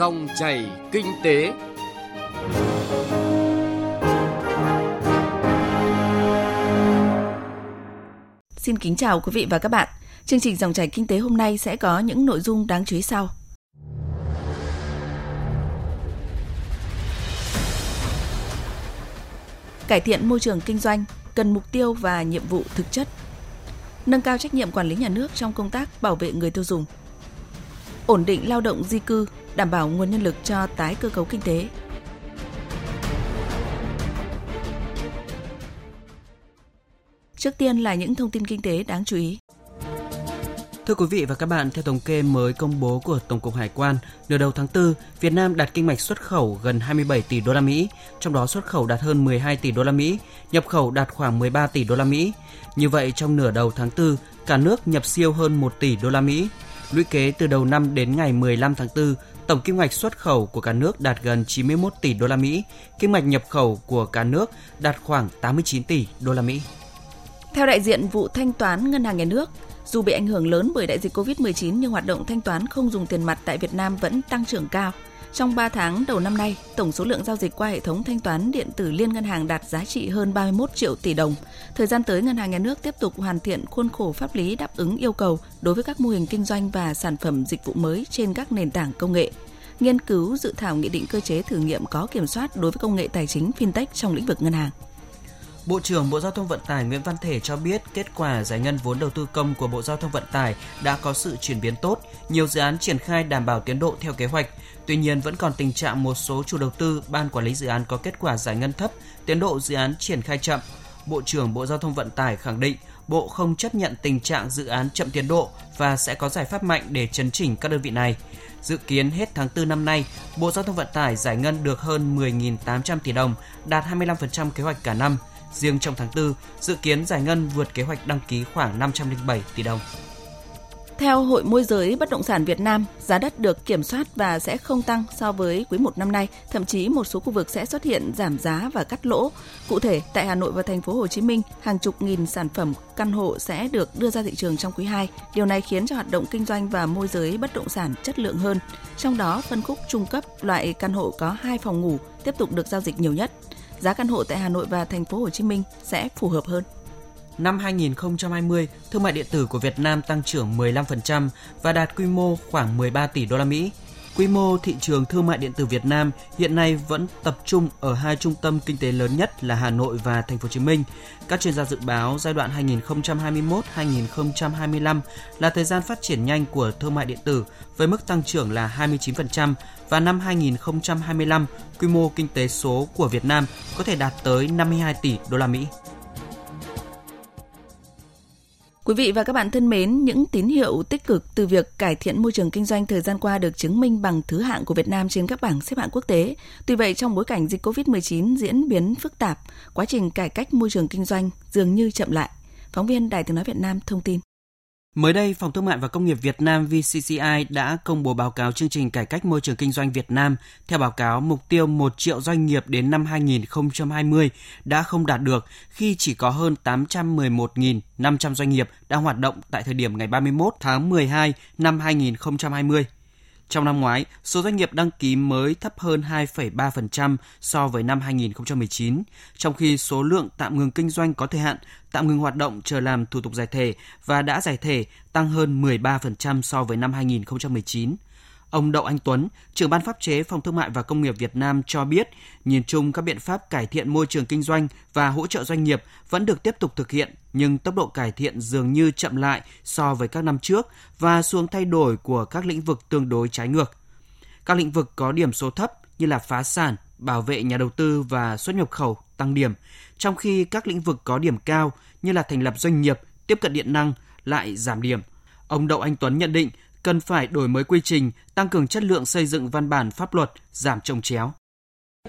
Dòng chảy kinh tế. Xin kính chào quý vị và các bạn. Chương trình Dòng chảy kinh tế hôm nay sẽ có những nội dung đáng chú ý sau. Cải thiện môi trường kinh doanh cần mục tiêu và nhiệm vụ thực chất. Nâng cao trách nhiệm quản lý nhà nước trong công tác bảo vệ người tiêu dùng. Ổn định lao động di cư, đảm bảo nguồn nhân lực cho tái cơ cấu kinh tế. Trước tiên là những thông tin kinh tế đáng chú ý. Thưa quý vị và các bạn, theo thống kê mới công bố của Tổng cục Hải quan, nửa đầu tháng 4, Việt Nam đạt kinh mạch xuất khẩu gần 27 tỷ đô la Mỹ, trong đó xuất khẩu đạt hơn 12 tỷ đô la Mỹ, nhập khẩu đạt khoảng 13 tỷ đô la Mỹ. Như vậy, trong nửa đầu tháng 4, cả nước nhập siêu hơn 1 tỷ đô la Mỹ. Lũy kế từ đầu năm đến ngày 15 tháng 4, tổng kim ngạch xuất khẩu của cả nước đạt gần 91 tỷ đô la Mỹ, kim ngạch nhập khẩu của cả nước đạt khoảng 89 tỷ đô la Mỹ. Theo đại diện vụ thanh toán Ngân hàng Nhà nước, dù bị ảnh hưởng lớn bởi đại dịch COVID-19 nhưng hoạt động thanh toán không dùng tiền mặt tại Việt Nam vẫn tăng trưởng cao. Trong 3 tháng đầu năm nay, tổng số lượng giao dịch qua hệ thống thanh toán điện tử liên ngân hàng đạt giá trị hơn 31 triệu tỷ đồng. Thời gian tới, Ngân hàng Nhà nước tiếp tục hoàn thiện khuôn khổ pháp lý đáp ứng yêu cầu đối với các mô hình kinh doanh và sản phẩm dịch vụ mới trên các nền tảng công nghệ. Nghiên cứu dự thảo nghị định cơ chế thử nghiệm có kiểm soát đối với công nghệ tài chính fintech trong lĩnh vực ngân hàng. Bộ trưởng Bộ Giao thông Vận tải Nguyễn Văn Thể cho biết kết quả giải ngân vốn đầu tư công của Bộ Giao thông Vận tải đã có sự chuyển biến tốt, nhiều dự án triển khai đảm bảo tiến độ theo kế hoạch. Tuy nhiên vẫn còn tình trạng một số chủ đầu tư, ban quản lý dự án có kết quả giải ngân thấp, tiến độ dự án triển khai chậm. Bộ trưởng Bộ Giao thông Vận tải khẳng định Bộ không chấp nhận tình trạng dự án chậm tiến độ và sẽ có giải pháp mạnh để chấn chỉnh các đơn vị này. Dự kiến hết tháng 4 năm nay, Bộ Giao thông Vận tải giải ngân được hơn 10.800 tỷ đồng, đạt 25% kế hoạch cả năm – Riêng trong tháng 4, dự kiến giải ngân vượt kế hoạch đăng ký khoảng 507 tỷ đồng. Theo Hội môi giới bất động sản Việt Nam, giá đất được kiểm soát và sẽ không tăng so với quý 1 năm nay, thậm chí một số khu vực sẽ xuất hiện giảm giá và cắt lỗ. Cụ thể, tại Hà Nội và thành phố Hồ Chí Minh, hàng chục nghìn sản phẩm căn hộ sẽ được đưa ra thị trường trong quý 2. Điều này khiến cho hoạt động kinh doanh và môi giới bất động sản chất lượng hơn. Trong đó, phân khúc trung cấp loại căn hộ có 2 phòng ngủ tiếp tục được giao dịch nhiều nhất giá căn hộ tại Hà Nội và thành phố Hồ Chí Minh sẽ phù hợp hơn. Năm 2020, thương mại điện tử của Việt Nam tăng trưởng 15% và đạt quy mô khoảng 13 tỷ đô la Mỹ. Quy mô thị trường thương mại điện tử Việt Nam hiện nay vẫn tập trung ở hai trung tâm kinh tế lớn nhất là Hà Nội và Thành phố Hồ Chí Minh. Các chuyên gia dự báo giai đoạn 2021-2025 là thời gian phát triển nhanh của thương mại điện tử với mức tăng trưởng là 29% và năm 2025 quy mô kinh tế số của Việt Nam có thể đạt tới 52 tỷ đô la Mỹ. Quý vị và các bạn thân mến, những tín hiệu tích cực từ việc cải thiện môi trường kinh doanh thời gian qua được chứng minh bằng thứ hạng của Việt Nam trên các bảng xếp hạng quốc tế. Tuy vậy, trong bối cảnh dịch COVID-19 diễn biến phức tạp, quá trình cải cách môi trường kinh doanh dường như chậm lại. Phóng viên Đài tiếng nói Việt Nam thông tin. Mới đây, Phòng Thương mại và Công nghiệp Việt Nam VCCI đã công bố báo cáo chương trình cải cách môi trường kinh doanh Việt Nam. Theo báo cáo, mục tiêu 1 triệu doanh nghiệp đến năm 2020 đã không đạt được khi chỉ có hơn 811.500 doanh nghiệp đang hoạt động tại thời điểm ngày 31 tháng 12 năm 2020. Trong năm ngoái, số doanh nghiệp đăng ký mới thấp hơn 2,3% so với năm 2019, trong khi số lượng tạm ngừng kinh doanh có thời hạn, tạm ngừng hoạt động chờ làm thủ tục giải thể và đã giải thể tăng hơn 13% so với năm 2019. Ông Đậu Anh Tuấn, trưởng ban pháp chế Phòng Thương mại và Công nghiệp Việt Nam cho biết, nhìn chung các biện pháp cải thiện môi trường kinh doanh và hỗ trợ doanh nghiệp vẫn được tiếp tục thực hiện, nhưng tốc độ cải thiện dường như chậm lại so với các năm trước và xuống thay đổi của các lĩnh vực tương đối trái ngược. Các lĩnh vực có điểm số thấp như là phá sản, bảo vệ nhà đầu tư và xuất nhập khẩu tăng điểm, trong khi các lĩnh vực có điểm cao như là thành lập doanh nghiệp, tiếp cận điện năng lại giảm điểm. Ông Đậu Anh Tuấn nhận định cần phải đổi mới quy trình, tăng cường chất lượng xây dựng văn bản pháp luật, giảm trồng chéo.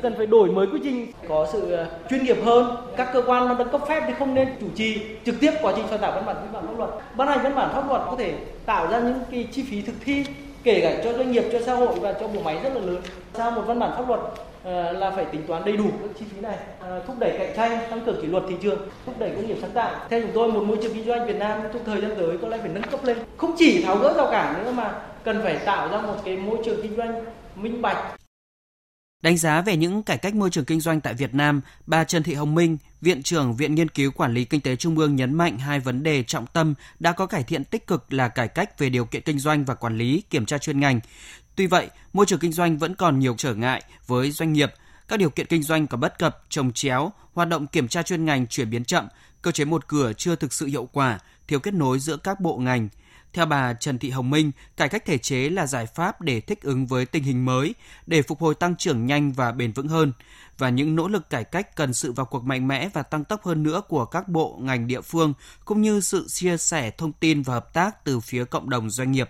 Cần phải đổi mới quy trình, có sự ờ, chuyên nghiệp hơn. Các cơ quan mà đang cấp phép thì không nên chủ trì trực tiếp quá trình soạn thảo văn bản quy phạm pháp luật. Ban hành văn bản pháp luật có thể tạo ra những cái chi phí thực thi kể cả cho doanh nghiệp, cho xã hội và cho bộ máy rất là lớn. Sao một văn bản pháp luật ờ, là phải tính toán đầy đủ các chi phí này ờ, thúc đẩy cạnh tranh tăng cường kỷ luật thị trường thúc đẩy công nghiệp sáng tạo theo chúng tôi một môi trường kinh doanh Việt Nam trong thời gian tới có lẽ phải nâng cấp lên không chỉ tháo gỡ rào cản nữa mà cần phải tạo ra một cái môi trường kinh doanh minh bạch Đánh giá về những cải cách môi trường kinh doanh tại Việt Nam, bà Trần Thị Hồng Minh, Viện trưởng Viện Nghiên cứu Quản lý Kinh tế Trung ương nhấn mạnh hai vấn đề trọng tâm đã có cải thiện tích cực là cải cách về điều kiện kinh doanh và quản lý, kiểm tra chuyên ngành. Tuy vậy, môi trường kinh doanh vẫn còn nhiều trở ngại với doanh nghiệp, các điều kiện kinh doanh có bất cập, trồng chéo, hoạt động kiểm tra chuyên ngành chuyển biến chậm, cơ chế một cửa chưa thực sự hiệu quả, thiếu kết nối giữa các bộ ngành, theo bà Trần Thị Hồng Minh, cải cách thể chế là giải pháp để thích ứng với tình hình mới, để phục hồi tăng trưởng nhanh và bền vững hơn. Và những nỗ lực cải cách cần sự vào cuộc mạnh mẽ và tăng tốc hơn nữa của các bộ ngành địa phương, cũng như sự chia sẻ thông tin và hợp tác từ phía cộng đồng doanh nghiệp.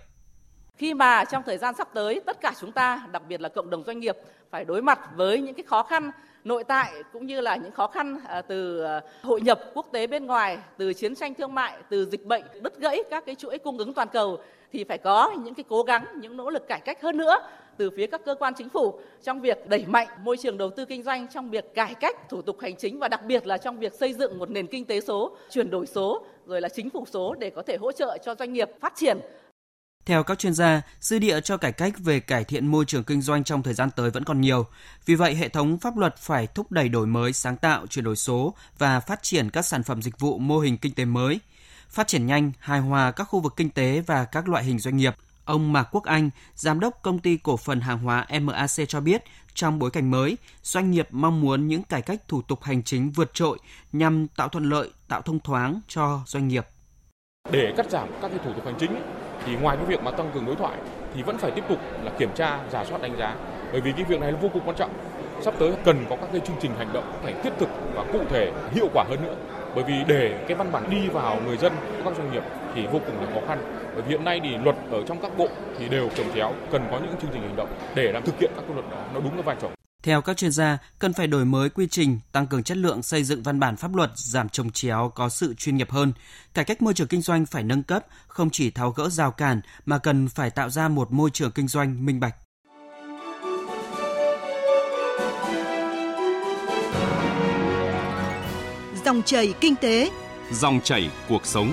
Khi mà trong thời gian sắp tới, tất cả chúng ta, đặc biệt là cộng đồng doanh nghiệp, phải đối mặt với những cái khó khăn nội tại cũng như là những khó khăn à, từ à, hội nhập quốc tế bên ngoài, từ chiến tranh thương mại, từ dịch bệnh đứt gãy các cái chuỗi cung ứng toàn cầu thì phải có những cái cố gắng, những nỗ lực cải cách hơn nữa từ phía các cơ quan chính phủ trong việc đẩy mạnh môi trường đầu tư kinh doanh, trong việc cải cách thủ tục hành chính và đặc biệt là trong việc xây dựng một nền kinh tế số, chuyển đổi số, rồi là chính phủ số để có thể hỗ trợ cho doanh nghiệp phát triển theo các chuyên gia, dư địa cho cải cách về cải thiện môi trường kinh doanh trong thời gian tới vẫn còn nhiều. Vì vậy, hệ thống pháp luật phải thúc đẩy đổi mới, sáng tạo, chuyển đổi số và phát triển các sản phẩm dịch vụ mô hình kinh tế mới. Phát triển nhanh, hài hòa các khu vực kinh tế và các loại hình doanh nghiệp. Ông Mạc Quốc Anh, giám đốc công ty cổ phần hàng hóa MAC cho biết, trong bối cảnh mới, doanh nghiệp mong muốn những cải cách thủ tục hành chính vượt trội nhằm tạo thuận lợi, tạo thông thoáng cho doanh nghiệp. Để cắt giảm các cái thủ tục hành chính thì ngoài cái việc mà tăng cường đối thoại thì vẫn phải tiếp tục là kiểm tra, giả soát đánh giá. Bởi vì cái việc này là vô cùng quan trọng. Sắp tới cần có các cái chương trình hành động phải thiết thực và cụ thể, hiệu quả hơn nữa. Bởi vì để cái văn bản đi vào người dân, các doanh nghiệp thì vô cùng là khó khăn. Bởi vì hiện nay thì luật ở trong các bộ thì đều trồng chéo, cần có những chương trình hành động để làm thực hiện các luật đó nó đúng cái vai trò. Theo các chuyên gia, cần phải đổi mới quy trình, tăng cường chất lượng xây dựng văn bản pháp luật, giảm trồng chéo có sự chuyên nghiệp hơn. Cải cách môi trường kinh doanh phải nâng cấp, không chỉ tháo gỡ rào cản mà cần phải tạo ra một môi trường kinh doanh minh bạch. Dòng chảy kinh tế, dòng chảy cuộc sống.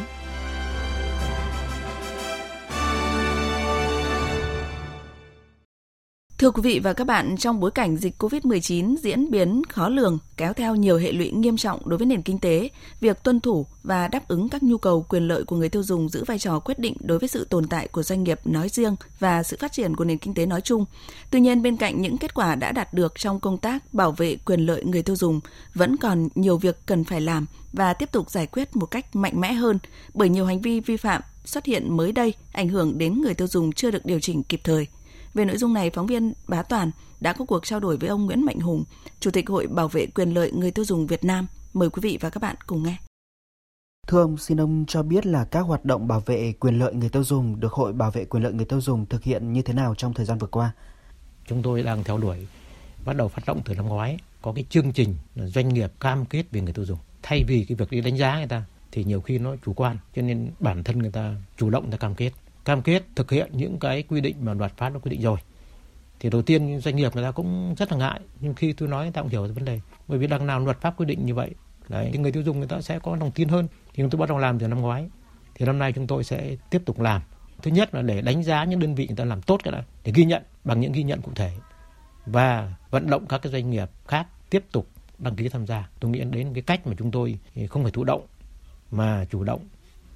Thưa quý vị và các bạn, trong bối cảnh dịch COVID-19 diễn biến khó lường, kéo theo nhiều hệ lụy nghiêm trọng đối với nền kinh tế, việc tuân thủ và đáp ứng các nhu cầu quyền lợi của người tiêu dùng giữ vai trò quyết định đối với sự tồn tại của doanh nghiệp nói riêng và sự phát triển của nền kinh tế nói chung. Tuy nhiên, bên cạnh những kết quả đã đạt được trong công tác bảo vệ quyền lợi người tiêu dùng, vẫn còn nhiều việc cần phải làm và tiếp tục giải quyết một cách mạnh mẽ hơn bởi nhiều hành vi vi phạm xuất hiện mới đây ảnh hưởng đến người tiêu dùng chưa được điều chỉnh kịp thời – về nội dung này, phóng viên Bá Toàn đã có cuộc trao đổi với ông Nguyễn Mạnh Hùng, Chủ tịch Hội Bảo vệ quyền lợi người tiêu dùng Việt Nam. Mời quý vị và các bạn cùng nghe. Thưa ông, xin ông cho biết là các hoạt động bảo vệ quyền lợi người tiêu dùng được Hội Bảo vệ quyền lợi người tiêu dùng thực hiện như thế nào trong thời gian vừa qua? Chúng tôi đang theo đuổi bắt đầu phát động từ năm ngoái có cái chương trình doanh nghiệp cam kết về người tiêu dùng. Thay vì cái việc đi đánh giá người ta thì nhiều khi nó chủ quan cho nên bản thân người ta chủ động người ta cam kết cam kết thực hiện những cái quy định mà luật pháp nó quy định rồi. Thì đầu tiên doanh nghiệp người ta cũng rất là ngại, nhưng khi tôi nói người ta cũng hiểu vấn đề, bởi vì đằng nào luật pháp quy định như vậy, đấy, thì người tiêu dùng người ta sẽ có lòng tin hơn. Thì chúng tôi bắt đầu làm từ năm ngoái, thì năm nay chúng tôi sẽ tiếp tục làm. Thứ nhất là để đánh giá những đơn vị người ta làm tốt cái đó để ghi nhận, bằng những ghi nhận cụ thể. Và vận động các cái doanh nghiệp khác tiếp tục đăng ký tham gia. Tôi nghĩ đến cái cách mà chúng tôi không phải thụ động, mà chủ động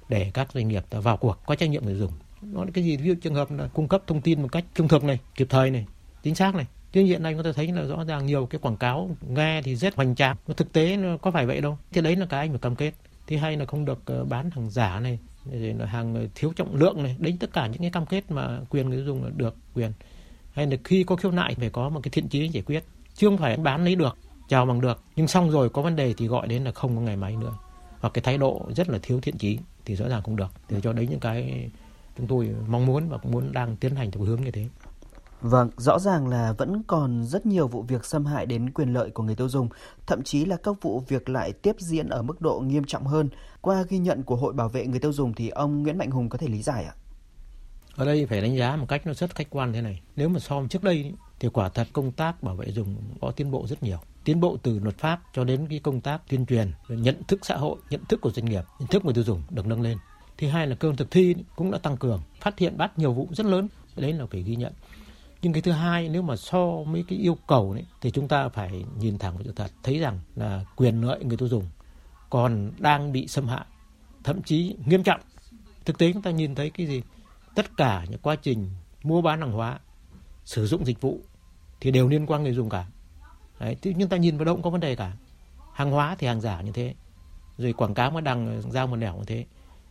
để các doanh nghiệp ta vào cuộc, có trách nhiệm người dùng nó là cái gì? Ví dụ trường hợp là cung cấp thông tin một cách trung thực này, kịp thời này, chính xác này. Tuy nhiên nay có thể thấy là rõ ràng nhiều cái quảng cáo nghe thì rất hoành tráng. Mà thực tế nó có phải vậy đâu. Thì đấy là cái anh phải cam kết. Thứ hai là không được ờ, bán hàng giả này, rồi là hàng ờ, thiếu trọng lượng này. Đấy, tất cả những cái cam kết mà quyền người dùng là được quyền. Hay là khi có khiếu nại phải có một cái thiện chí giải quyết. Chứ không phải bán lấy được, chào bằng được. Nhưng xong rồi có vấn đề thì gọi đến là không có ngày máy nữa. Hoặc cái thái độ rất là thiếu thiện chí thì rõ ràng không được. Thì cho đấy những cái chúng tôi mong muốn và cũng muốn đang tiến hành theo hướng như thế. Vâng, rõ ràng là vẫn còn rất nhiều vụ việc xâm hại đến quyền lợi của người tiêu dùng, thậm chí là các vụ việc lại tiếp diễn ở mức độ nghiêm trọng hơn. Qua ghi nhận của Hội Bảo vệ người tiêu dùng thì ông Nguyễn Mạnh Hùng có thể lý giải ạ? Ở đây phải đánh giá một cách nó rất khách quan thế này. Nếu mà so với trước đây thì quả thật công tác bảo vệ dùng có tiến bộ rất nhiều. Tiến bộ từ luật pháp cho đến cái công tác tuyên truyền, nhận thức xã hội, nhận thức của doanh nghiệp, nhận thức người tiêu dùng được nâng lên thứ hai là cơ quan thực thi cũng đã tăng cường phát hiện bắt nhiều vụ rất lớn đấy là phải ghi nhận. Nhưng cái thứ hai nếu mà so với cái yêu cầu đấy thì chúng ta phải nhìn thẳng vào sự thật thấy rằng là quyền lợi người tiêu dùng còn đang bị xâm hại thậm chí nghiêm trọng. Thực tế chúng ta nhìn thấy cái gì? Tất cả những quá trình mua bán hàng hóa sử dụng dịch vụ thì đều liên quan người dùng cả. Đấy, thì chúng ta nhìn vào đâu cũng có vấn đề cả. Hàng hóa thì hàng giả như thế rồi quảng cáo mà đằng giao một nẻo như thế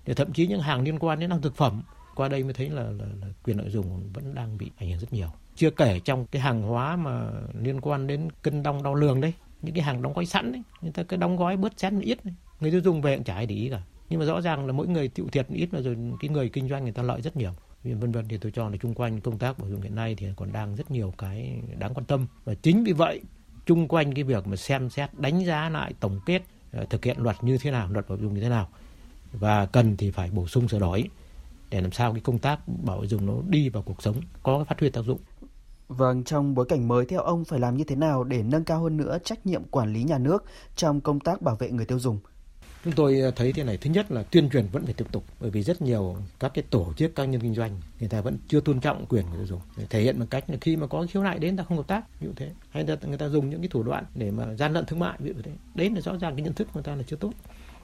để thậm chí những hàng liên quan đến ăn thực phẩm qua đây mới thấy là, là, là quyền lợi dùng vẫn đang bị ảnh hưởng rất nhiều. Chưa kể trong cái hàng hóa mà liên quan đến cân đong đo lường đấy những cái hàng đóng gói sẵn đấy người ta cứ đóng gói bớt chén ít đấy. người tiêu dùng về cũng chả ai để ý cả. Nhưng mà rõ ràng là mỗi người chịu thiệt ít mà rồi cái người kinh doanh người ta lợi rất nhiều. Vân vân thì tôi cho là chung quanh công tác bảo dùng hiện nay thì còn đang rất nhiều cái đáng quan tâm. Và chính vì vậy chung quanh cái việc mà xem xét đánh giá lại tổng kết ờ, thực hiện luật như thế nào luật bảo dùng như thế nào và cần thì phải bổ sung sửa đổi để làm sao cái công tác bảo vệ rừng nó đi vào cuộc sống có phát huy tác dụng Vâng, trong bối cảnh mới theo ông phải làm như thế nào để nâng cao hơn nữa trách nhiệm quản lý nhà nước trong công tác bảo vệ người tiêu dùng? Chúng tôi ờ, thấy thế này, thứ nhất là tuyên truyền vẫn phải tiếp tục bởi vì rất nhiều các cái tổ chức cá nhân kinh doanh người ta vẫn chưa tôn trọng quyền người tiêu dùng. Để thể hiện bằng cách là khi mà có khiếu nại đến ta không hợp tác, ví dụ thế. Hay là người ta dùng những cái thủ đoạn để mà gian lận thương mại ví dụ thế. Đấy là rõ ràng cái nhận thức của người ta là chưa tốt.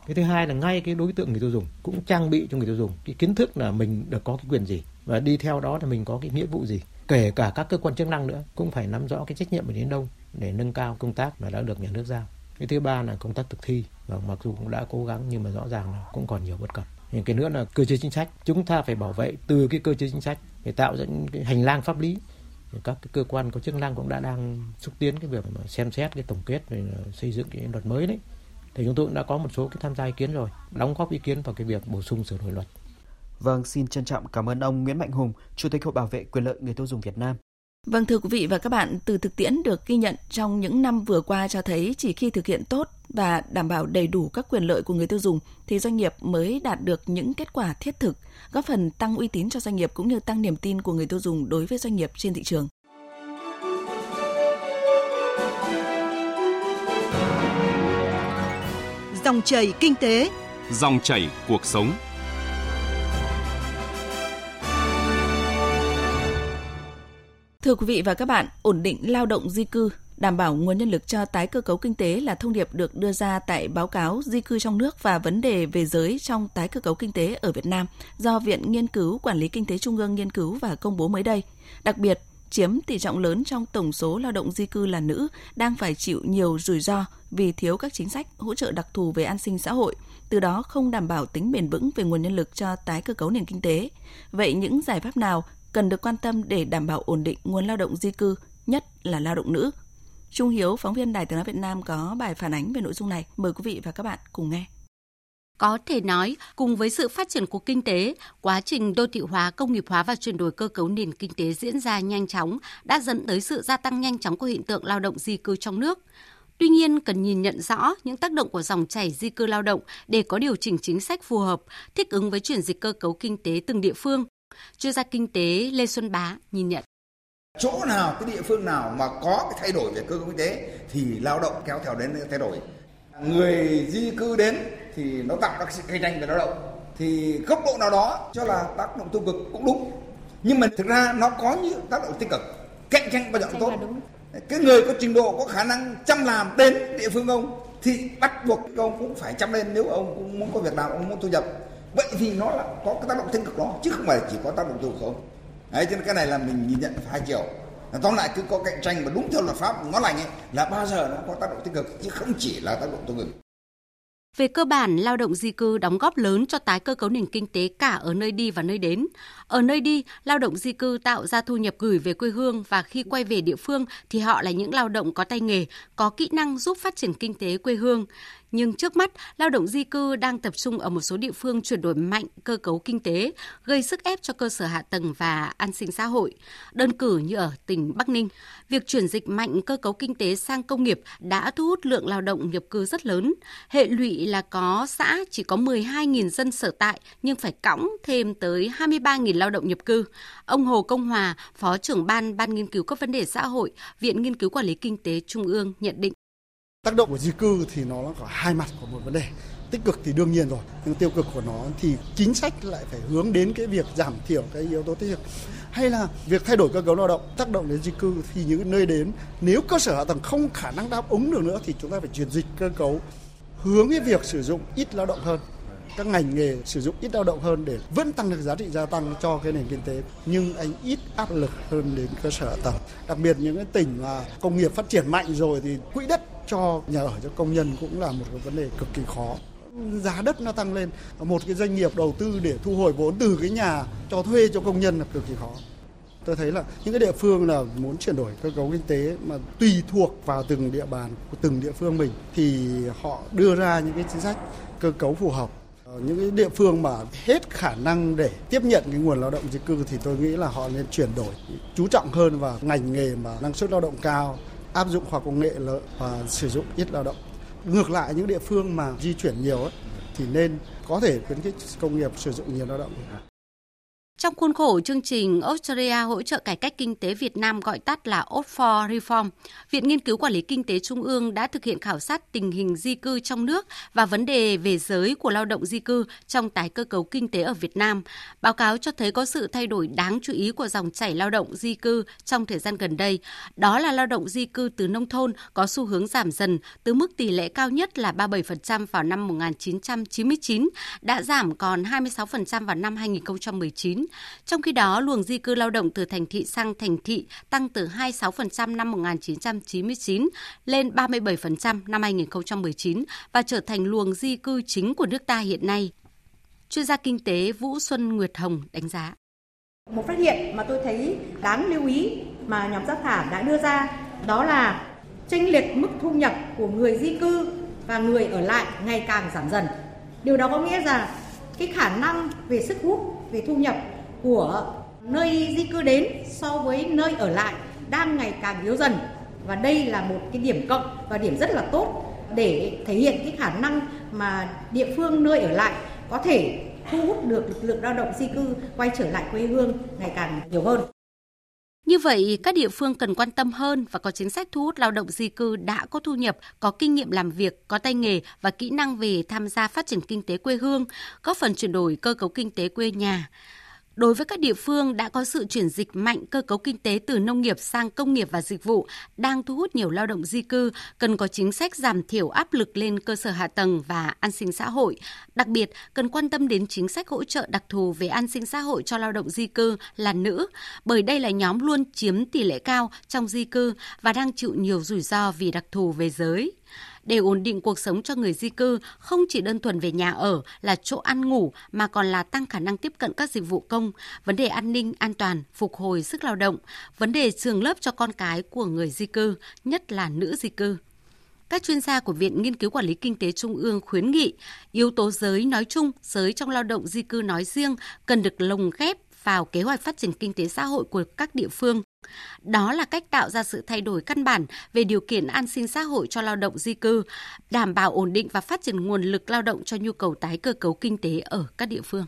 Cái thứ hai là ngay cái đối tượng người tiêu dùng cũng trang bị cho người tiêu dùng cái kiến thức là mình được có cái quyền gì và đi theo đó là mình có cái nghĩa vụ gì. Kể cả các cơ quan chức năng nữa cũng phải nắm rõ cái trách nhiệm của đến đâu để nâng cao công tác mà đã được nhà nước giao. Cái thứ ba là công tác thực thi và mặc dù cũng đã cố gắng nhưng mà rõ ràng là cũng còn nhiều bất cập. Những cái nữa là cơ chế chính sách, chúng ta phải bảo vệ từ cái cơ chế chính sách để tạo ra những cái hành lang pháp lý. Các cái cơ quan có chức năng cũng đã đang xúc tiến cái việc mà xem xét cái tổng kết về xây dựng cái luật mới đấy thì chúng tôi cũng đã có một số cái tham gia ý kiến rồi đóng góp ý kiến vào cái việc bổ sung sửa đổi luật Vâng, xin trân trọng cảm ơn ông Nguyễn Mạnh Hùng, Chủ tịch Hội Bảo vệ quyền lợi người tiêu dùng Việt Nam. Vâng thưa quý vị và các bạn, từ thực tiễn được ghi nhận trong những năm vừa qua cho thấy chỉ khi thực hiện tốt và đảm bảo đầy đủ các quyền lợi của người tiêu dùng thì doanh nghiệp mới đạt được những kết quả thiết thực, góp phần tăng uy tín cho doanh nghiệp cũng như tăng niềm tin của người tiêu dùng đối với doanh nghiệp trên thị trường. Dòng chảy kinh tế, Dòng chảy cuộc sống. Thưa quý vị và các bạn, ổn định lao động di cư, đảm bảo nguồn nhân lực cho tái cơ cấu kinh tế là thông điệp được đưa ra tại báo cáo di cư trong nước và vấn đề về giới trong tái cơ cấu kinh tế ở Việt Nam do Viện Nghiên cứu Quản lý Kinh tế Trung ương nghiên cứu và công bố mới đây. Đặc biệt, chiếm tỷ trọng lớn trong tổng số lao động di cư là nữ đang phải chịu nhiều rủi ro vì thiếu các chính sách hỗ trợ đặc thù về an sinh xã hội, từ đó không đảm bảo tính bền vững về nguồn nhân lực cho tái cơ cấu nền kinh tế. Vậy những giải pháp nào cần được quan tâm để đảm bảo ổn định nguồn lao động di cư, nhất là lao động nữ? Trung Hiếu, phóng viên Đài Tiếng nói Việt Nam có bài phản ánh về nội dung này. Mời quý vị và các bạn cùng nghe. Có thể nói, cùng với sự phát triển của kinh tế, quá trình đô thị hóa, công nghiệp hóa và chuyển đổi cơ cấu nền kinh tế diễn ra nhanh chóng đã dẫn tới sự gia tăng nhanh chóng của hiện tượng lao động di cư trong nước. Tuy nhiên, cần nhìn nhận rõ những tác động của dòng chảy di cư lao động để có điều chỉnh chính sách phù hợp, thích ứng với chuyển dịch cơ cấu kinh tế từng địa phương. Chuyên gia kinh tế Lê Xuân Bá nhìn nhận. Chỗ nào, cái địa phương nào mà có cái thay đổi về cơ cấu kinh tế thì lao động kéo theo đến thay đổi. Người di cư đến thì nó tạo ra sự cạnh tranh về lao động. Thì góc độ nào đó cho là tác động tiêu cực cũng đúng. Nhưng mà thực ra nó có những tác động tích cực. Cạnh tranh bao giờ cũng tốt. cái người có trình độ có khả năng chăm làm đến địa phương ông thì bắt buộc ông cũng phải chăm lên nếu ông cũng muốn có việc làm ông muốn thu nhập. Vậy thì nó là có cái tác động tích cực đó chứ không phải chỉ có tác động tiêu cực không. Đấy cho nên cái này là mình nhìn nhận hai chiều. Tóm lại cứ có cạnh tranh mà đúng theo luật pháp nó lành ấy là bao giờ nó có tác động tích cực chứ không chỉ là tác động tiêu cực về cơ bản, lao động di cư đóng góp lớn cho tái cơ cấu nền kinh tế cả ở nơi đi và nơi đến. Ở nơi đi, lao động di cư tạo ra thu nhập gửi về quê hương và khi quay về địa phương thì họ là những lao động có tay nghề, có kỹ năng giúp phát triển kinh tế quê hương. Nhưng trước mắt, lao động di cư đang tập trung ở một số địa phương chuyển đổi mạnh cơ cấu kinh tế, gây sức ép cho cơ sở hạ tầng và an sinh xã hội. Đơn cử như ở tỉnh Bắc Ninh, việc chuyển dịch mạnh cơ cấu kinh tế sang công nghiệp đã thu hút lượng lao động nhập cư rất lớn. Hệ lụy là có xã chỉ có 12.000 dân sở tại nhưng phải cõng thêm tới 23.000 lao động nhập cư. Ông Hồ Công Hòa, Phó trưởng ban Ban nghiên cứu các vấn đề xã hội, Viện Nghiên cứu Quản lý Kinh tế Trung ương nhận định. Tác động của di cư thì nó là có hai mặt của một vấn đề. Tích cực thì đương nhiên rồi, nhưng tiêu cực của nó thì chính sách lại phải hướng đến cái việc giảm thiểu cái yếu tố tiêu cực. hay là việc thay đổi cơ cấu lao động tác động đến di cư thì những nơi đến nếu cơ sở hạ tầng không khả năng đáp ứng được nữa thì chúng ta phải chuyển dịch cơ cấu hướng cái việc sử dụng ít lao động hơn các ngành nghề sử dụng ít lao động hơn để vẫn tăng được giá trị gia tăng cho cái nền kinh tế, nhưng anh ít áp lực hơn đến cơ sở hạ tầng. Đặc biệt những cái tỉnh mà công nghiệp phát triển mạnh rồi thì quỹ đất cho nhà ở cho công nhân cũng là một cái vấn đề cực kỳ khó. Giá đất nó tăng lên, một cái doanh nghiệp đầu tư để thu hồi vốn từ cái nhà cho thuê cho công nhân là cực kỳ khó. Tôi thấy là những cái địa phương là muốn chuyển đổi cơ cấu kinh tế mà tùy thuộc vào từng địa bàn của từng địa phương mình thì họ đưa ra những cái chính sách cơ cấu phù hợp. Ờ, những cái địa phương mà hết khả năng để tiếp nhận cái nguồn lao động di cư thì tôi nghĩ là họ nên chuyển đổi chú trọng hơn vào ngành nghề mà năng suất lao động cao áp dụng khoa công nghệ và sử dụng ít lao động. Ngược lại những địa phương mà di chuyển nhiều ấy, thì nên có thể khuyến khích công nghiệp sử dụng nhiều lao động trong khuôn khổ chương trình Australia hỗ trợ cải cách kinh tế Việt Nam gọi tắt là Oxford Reform, Viện Nghiên cứu Quản lý Kinh tế Trung ương đã thực hiện khảo sát tình hình di cư trong nước và vấn đề về giới của lao động di cư trong tái cơ cấu kinh tế ở Việt Nam. Báo cáo cho thấy có sự thay đổi đáng chú ý của dòng chảy lao động di cư trong thời gian gần đây. Đó là lao động di cư từ nông thôn có xu hướng giảm dần từ mức tỷ lệ cao nhất là 37% vào năm 1999 đã giảm còn 26% vào năm 2019 trong khi đó, luồng di cư lao động từ thành thị sang thành thị tăng từ 26% năm 1999 lên 37% năm 2019 và trở thành luồng di cư chính của nước ta hiện nay. Chuyên gia kinh tế Vũ Xuân Nguyệt Hồng đánh giá. Một phát hiện mà tôi thấy đáng lưu ý mà nhóm giám khảo đã đưa ra đó là chênh lệch mức thu nhập của người di cư và người ở lại ngày càng giảm dần. Điều đó có nghĩa rằng cái khả năng về sức hút về thu nhập của nơi di cư đến so với nơi ở lại đang ngày càng yếu dần và đây là một cái điểm cộng và điểm rất là tốt để thể hiện cái khả năng mà địa phương nơi ở lại có thể thu hút được lực lượng lao động di cư quay trở lại quê hương ngày càng nhiều hơn. Như vậy, các địa phương cần quan tâm hơn và có chính sách thu hút lao động di cư đã có thu nhập, có kinh nghiệm làm việc, có tay nghề và kỹ năng về tham gia phát triển kinh tế quê hương, góp phần chuyển đổi cơ cấu kinh tế quê nhà. Đối với các địa phương đã có sự chuyển dịch mạnh cơ cấu kinh tế từ nông nghiệp sang công nghiệp và dịch vụ, đang thu hút nhiều lao động di cư, cần có chính sách giảm thiểu áp lực lên cơ sở hạ tầng và an sinh xã hội. Đặc biệt, cần quan tâm đến chính sách hỗ trợ đặc thù về an sinh xã hội cho lao động di cư là nữ, bởi đây là nhóm luôn chiếm tỷ lệ cao trong di cư và đang chịu nhiều rủi ro vì đặc thù về giới để ổn định cuộc sống cho người di cư không chỉ đơn thuần về nhà ở là chỗ ăn ngủ mà còn là tăng khả năng tiếp cận các dịch vụ công, vấn đề an ninh, an toàn, phục hồi sức lao động, vấn đề trường lớp cho con cái của người di cư, nhất là nữ di cư. Các chuyên gia của Viện Nghiên cứu Quản lý Kinh tế Trung ương khuyến nghị yếu tố giới nói chung, giới trong lao động di cư nói riêng cần được lồng ghép vào kế hoạch phát triển kinh tế xã hội của các địa phương. Đó là cách tạo ra sự thay đổi căn bản về điều kiện an sinh xã hội cho lao động di cư, đảm bảo ổn định và phát triển nguồn lực lao động cho nhu cầu tái cơ cấu kinh tế ở các địa phương.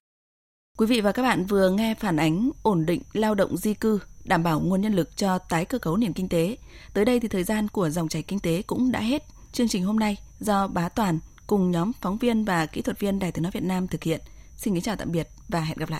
Quý vị và các bạn vừa nghe phản ánh ổn định lao động di cư, đảm bảo nguồn nhân lực cho tái cơ cấu nền kinh tế. Tới đây thì thời gian của dòng chảy kinh tế cũng đã hết. Chương trình hôm nay do Bá Toàn cùng nhóm phóng viên và kỹ thuật viên Đài Tiếng nói Việt Nam thực hiện. Xin kính chào tạm biệt và hẹn gặp lại.